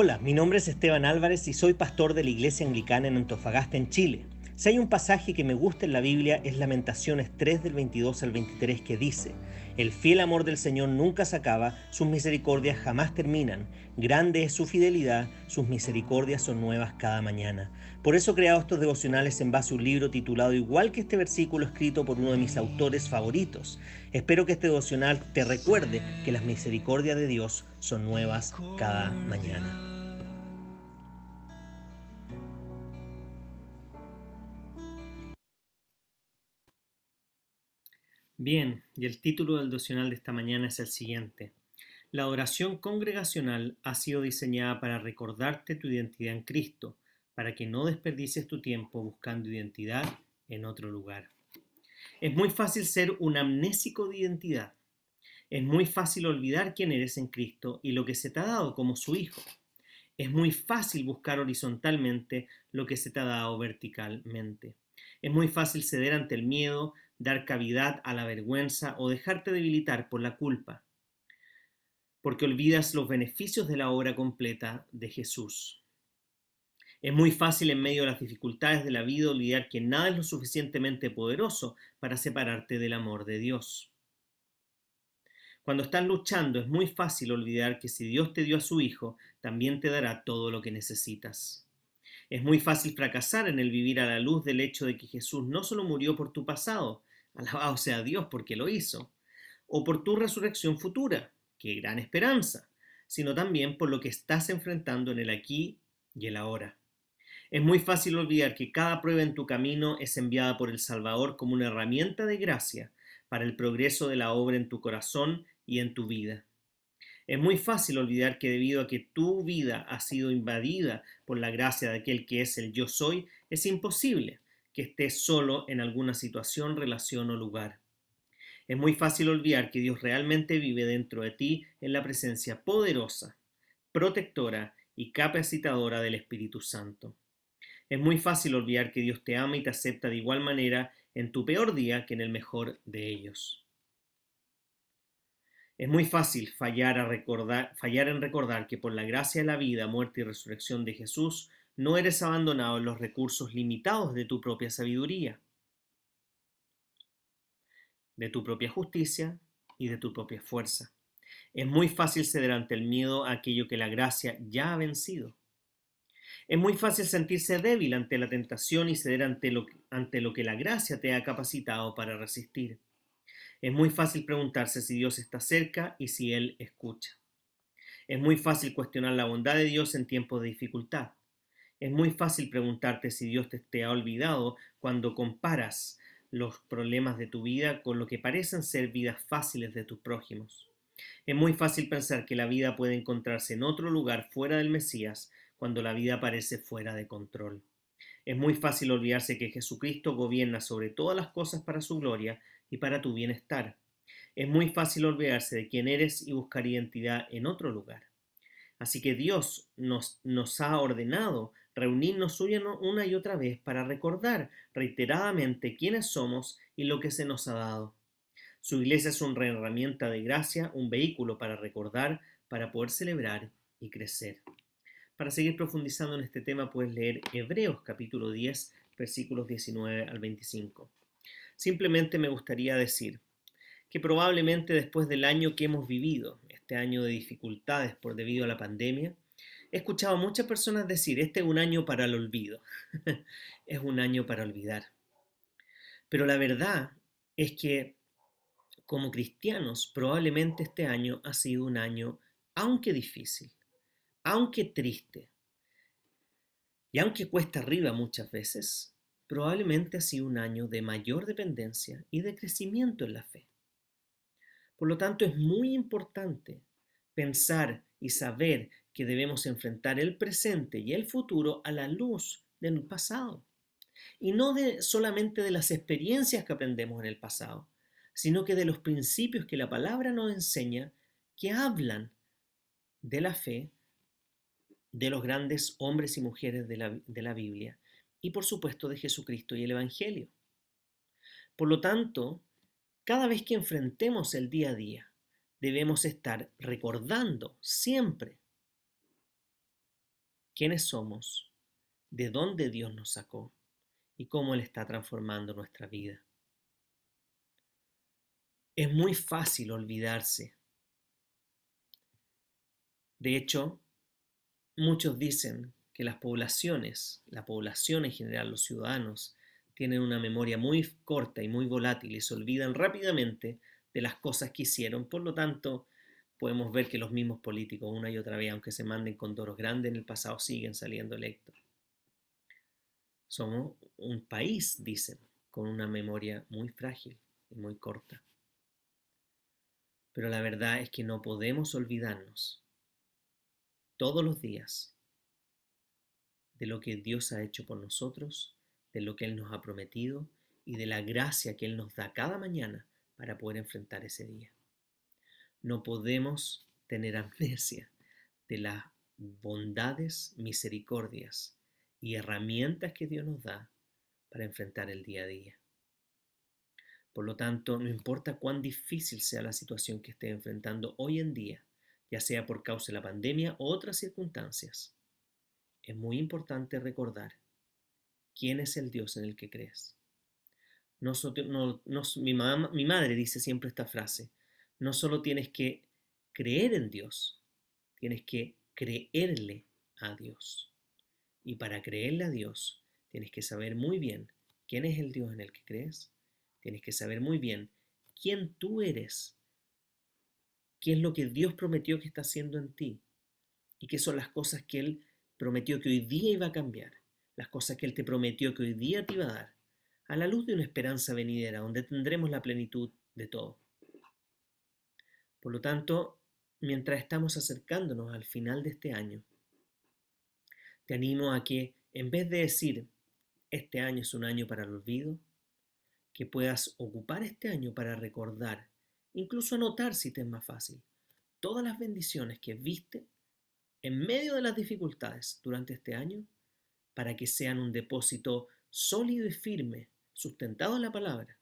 Hola, mi nombre es Esteban Álvarez y soy pastor de la Iglesia Anglicana en Antofagasta, en Chile. Si hay un pasaje que me gusta en la Biblia es Lamentaciones 3 del 22 al 23 que dice, El fiel amor del Señor nunca se acaba, sus misericordias jamás terminan, grande es su fidelidad, sus misericordias son nuevas cada mañana. Por eso he creado estos devocionales en base a un libro titulado igual que este versículo escrito por uno de mis autores favoritos. Espero que este devocional te recuerde que las misericordias de Dios son nuevas cada mañana. Bien, y el título del devocional de esta mañana es el siguiente. La oración congregacional ha sido diseñada para recordarte tu identidad en Cristo, para que no desperdicies tu tiempo buscando identidad en otro lugar. Es muy fácil ser un amnésico de identidad. Es muy fácil olvidar quién eres en Cristo y lo que se te ha dado como su Hijo. Es muy fácil buscar horizontalmente lo que se te ha dado verticalmente. Es muy fácil ceder ante el miedo, dar cavidad a la vergüenza o dejarte debilitar por la culpa, porque olvidas los beneficios de la obra completa de Jesús. Es muy fácil en medio de las dificultades de la vida olvidar que nada es lo suficientemente poderoso para separarte del amor de Dios. Cuando estás luchando es muy fácil olvidar que si Dios te dio a su Hijo, también te dará todo lo que necesitas. Es muy fácil fracasar en el vivir a la luz del hecho de que Jesús no solo murió por tu pasado, alabado sea Dios porque lo hizo, o por tu resurrección futura, qué gran esperanza, sino también por lo que estás enfrentando en el aquí y el ahora. Es muy fácil olvidar que cada prueba en tu camino es enviada por el Salvador como una herramienta de gracia para el progreso de la obra en tu corazón y en tu vida. Es muy fácil olvidar que debido a que tu vida ha sido invadida por la gracia de aquel que es el yo soy, es imposible que estés solo en alguna situación, relación o lugar. Es muy fácil olvidar que Dios realmente vive dentro de ti en la presencia poderosa, protectora y capacitadora del Espíritu Santo. Es muy fácil olvidar que Dios te ama y te acepta de igual manera en tu peor día que en el mejor de ellos. Es muy fácil fallar, fallar en recordar que por la gracia de la vida, muerte y resurrección de Jesús, no eres abandonado en los recursos limitados de tu propia sabiduría, de tu propia justicia y de tu propia fuerza. Es muy fácil ceder ante el miedo a aquello que la gracia ya ha vencido. Es muy fácil sentirse débil ante la tentación y ceder ante lo, ante lo que la gracia te ha capacitado para resistir. Es muy fácil preguntarse si Dios está cerca y si Él escucha. Es muy fácil cuestionar la bondad de Dios en tiempos de dificultad. Es muy fácil preguntarte si Dios te, ha olvidado cuando comparas los problemas de tu vida con lo que parecen ser vidas fáciles de tus prójimos. Es muy fácil pensar que la vida puede encontrarse en otro lugar fuera del Mesías cuando la vida parece fuera de control. Es muy fácil olvidarse que Jesucristo gobierna sobre todas las cosas para su gloria y para tu bienestar. Es muy fácil olvidarse de quién eres y buscar identidad en otro lugar. Así que Dios nos, nos ha ordenado reunirnos una y otra vez para recordar reiteradamente quiénes somos y lo que se nos ha dado. Su iglesia es una herramienta de gracia, un vehículo para recordar, para poder celebrar y crecer. Para seguir profundizando en este tema puedes leer Hebreos capítulo 10 versículos 19 al 25. Simplemente me gustaría decir que probablemente después del año que hemos vivido, este año de dificultades por debido a la pandemia, he escuchado a muchas personas decir, este es un año para el olvido, es un año para olvidar. Pero la verdad es que como cristianos probablemente este año ha sido un año, aunque difícil, aunque triste, y aunque cuesta arriba muchas veces, probablemente ha sido un año de mayor dependencia y de crecimiento en la fe. Por lo tanto, es muy importante pensar y saber que debemos enfrentar el presente y el futuro a la luz del pasado. Y no de, solamente de las experiencias que aprendemos en el pasado, sino que de los principios que la palabra nos enseña que hablan de la fe de los grandes hombres y mujeres de la, de la Biblia y por supuesto de Jesucristo y el Evangelio. Por lo tanto, cada vez que enfrentemos el día a día, debemos estar recordando siempre quiénes somos, de dónde Dios nos sacó y cómo Él está transformando nuestra vida. Es muy fácil olvidarse. De hecho, muchos dicen que las poblaciones, la población en general, los ciudadanos, tienen una memoria muy corta y muy volátil y se olvidan rápidamente de las cosas que hicieron. Por lo tanto, podemos ver que los mismos políticos una y otra vez, aunque se manden con toros grandes en el pasado, siguen saliendo electos. Somos un país, dicen, con una memoria muy frágil y muy corta. Pero la verdad es que no podemos olvidarnos todos los días de lo que Dios ha hecho por nosotros, de lo que Él nos ha prometido y de la gracia que Él nos da cada mañana para poder enfrentar ese día. No podemos tener amnesia de las bondades, misericordias y herramientas que Dios nos da para enfrentar el día a día. Por lo tanto, no importa cuán difícil sea la situación que esté enfrentando hoy en día, ya sea por causa de la pandemia o otras circunstancias, es muy importante recordar quién es el Dios en el que crees. No, mi, mi madre dice siempre esta frase, no solo tienes que creer en Dios, tienes que creerle a Dios. Y para creerle a Dios, tienes que saber muy bien quién es el Dios en el que crees, tienes que saber muy bien quién tú eres, qué es lo que Dios prometió que está haciendo en ti y qué son las cosas que Él prometió que hoy día iba a cambiar, las cosas que Él te prometió que hoy día te iba a dar, a la luz de una esperanza venidera donde tendremos la plenitud de todo. Por lo tanto, mientras estamos acercándonos al final de este año, te animo a que en vez de decir, este año es un año para el olvido, que puedas ocupar este año para recordar, incluso anotar si te es más fácil, todas las bendiciones que viste en medio de las dificultades durante este año, para que sean un depósito sólido y firme, sustentado en la palabra,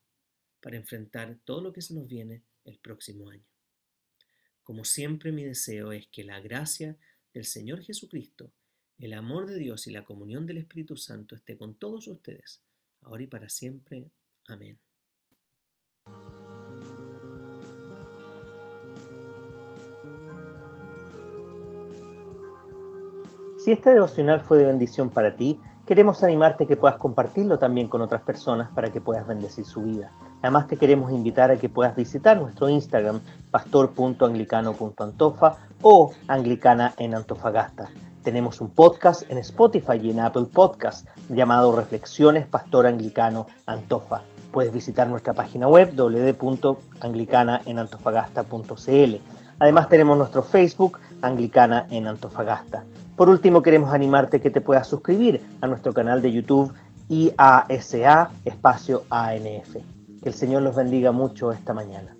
para enfrentar todo lo que se nos viene el próximo año. Como siempre mi deseo es que la gracia del Señor Jesucristo, el amor de Dios y la comunión del Espíritu Santo esté con todos ustedes, ahora y para siempre. Amén. Si este devocional fue de bendición para ti, queremos animarte que puedas compartirlo también con otras personas para que puedas bendecir su vida. Además te queremos invitar a que puedas visitar nuestro Instagram pastor.anglicano.antofa o anglicana en Antofagasta. Tenemos un podcast en Spotify y en Apple Podcast llamado Reflexiones Pastor Anglicano Antofa. Puedes visitar nuestra página web www.anglicanaenantofagasta.cl. Además tenemos nuestro Facebook Anglicana en Antofagasta. Por último, queremos animarte que te puedas suscribir a nuestro canal de YouTube IASA espacio ANF. Que el Señor los bendiga mucho esta mañana.